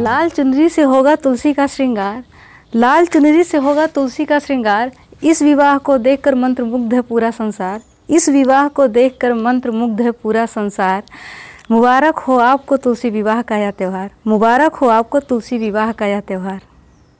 लाल चुनरी से होगा तुलसी का श्रृंगार। लाल चुनरी से होगा तुलसी का श्रृंगार। इस विवाह को देखकर मंत्र मुग्ध है पूरा संसार। इस विवाह को देखकर मंत्र मुग्ध है पूरा संसार। मुबारक हो आपको तुलसी विवाह का यह त्यौहार। मुबारक हो आपको तुलसी विवाह का यह त्यौहार।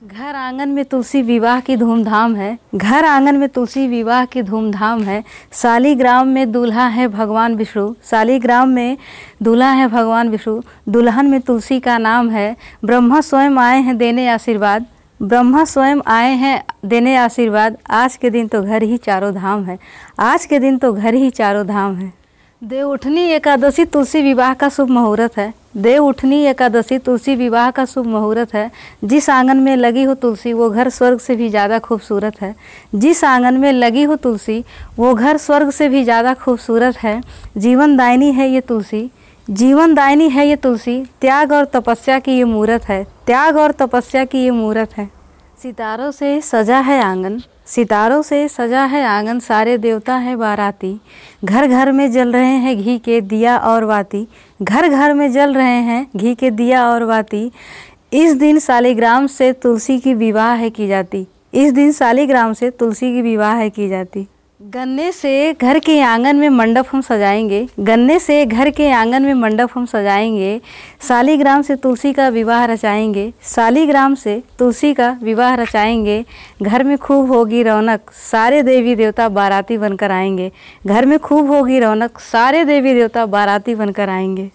घर आँगन में तुलसी विवाह की धूमधाम है। घर आँगन में तुलसी विवाह की धूमधाम है। सालीग्राम में दूल्हा है भगवान विष्णु। सालीग्राम में दूल्हा है भगवान विष्णु। दुल्हन में तुलसी का नाम है। ब्रह्मा स्वयं आए हैं देने आशीर्वाद। ब्रह्मा स्वयं आए हैं देने आशीर्वाद। आज के दिन तो घर ही चारों धाम है। आज के दिन तो घर ही चारों धाम है। देव उठनी एकादशी तुलसी विवाह का शुभ मुहूर्त है। देव उठनी एकादशी तुलसी विवाह का शुभ मुहूर्त है। जिस आँगन में लगी हो तुलसी, वो घर स्वर्ग से भी ज़्यादा खूबसूरत है। जिस आँगन में लगी हो तुलसी, वो घर स्वर्ग से भी ज़्यादा खूबसूरत है। जीवन दायनी है ये तुलसी। जीवन दायनी है ये तुलसी। त्याग और तपस्या की ये मूर्त है। त्याग और तपस्या की ये मूर्त है। सितारों से सजा है आँगन। सितारों से सजा है आँगन, सारे देवता हैं बाराती। घर घर में जल रहे हैं घी के दिया और वाती। घर घर में जल रहे हैं घी के दिया और वाती। इस दिन सालिग्राम से तुलसी की विवाह है की जाती। इस दिन सालिग्राम से तुलसी की विवाह है की जाती। गन्ने से घर के आँगन में मंडप हम सजाएँगे। गन्ने से घर के आँगन में मंडप हम सजाएँगे। सालीग्राम से तुलसी का विवाह रचाएँगे। सालीग्राम से तुलसी का विवाह रचाएँगे। घर में खूब होगी रौनक, सारे देवी देवता बाराती बनकर आएँगे। घर में खूब होगी रौनक, सारे देवी देवता बाराती बनकर आएँगे।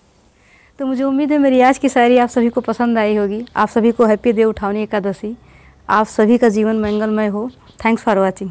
तो मुझे उम्मीद है मेरी आज की शायरी आप सभी को पसंद आई होगी। आप सभी को हैप्पी देव उठावनी एकादशी। आप सभी का जीवन मंगलमय हो। Thanks for watching.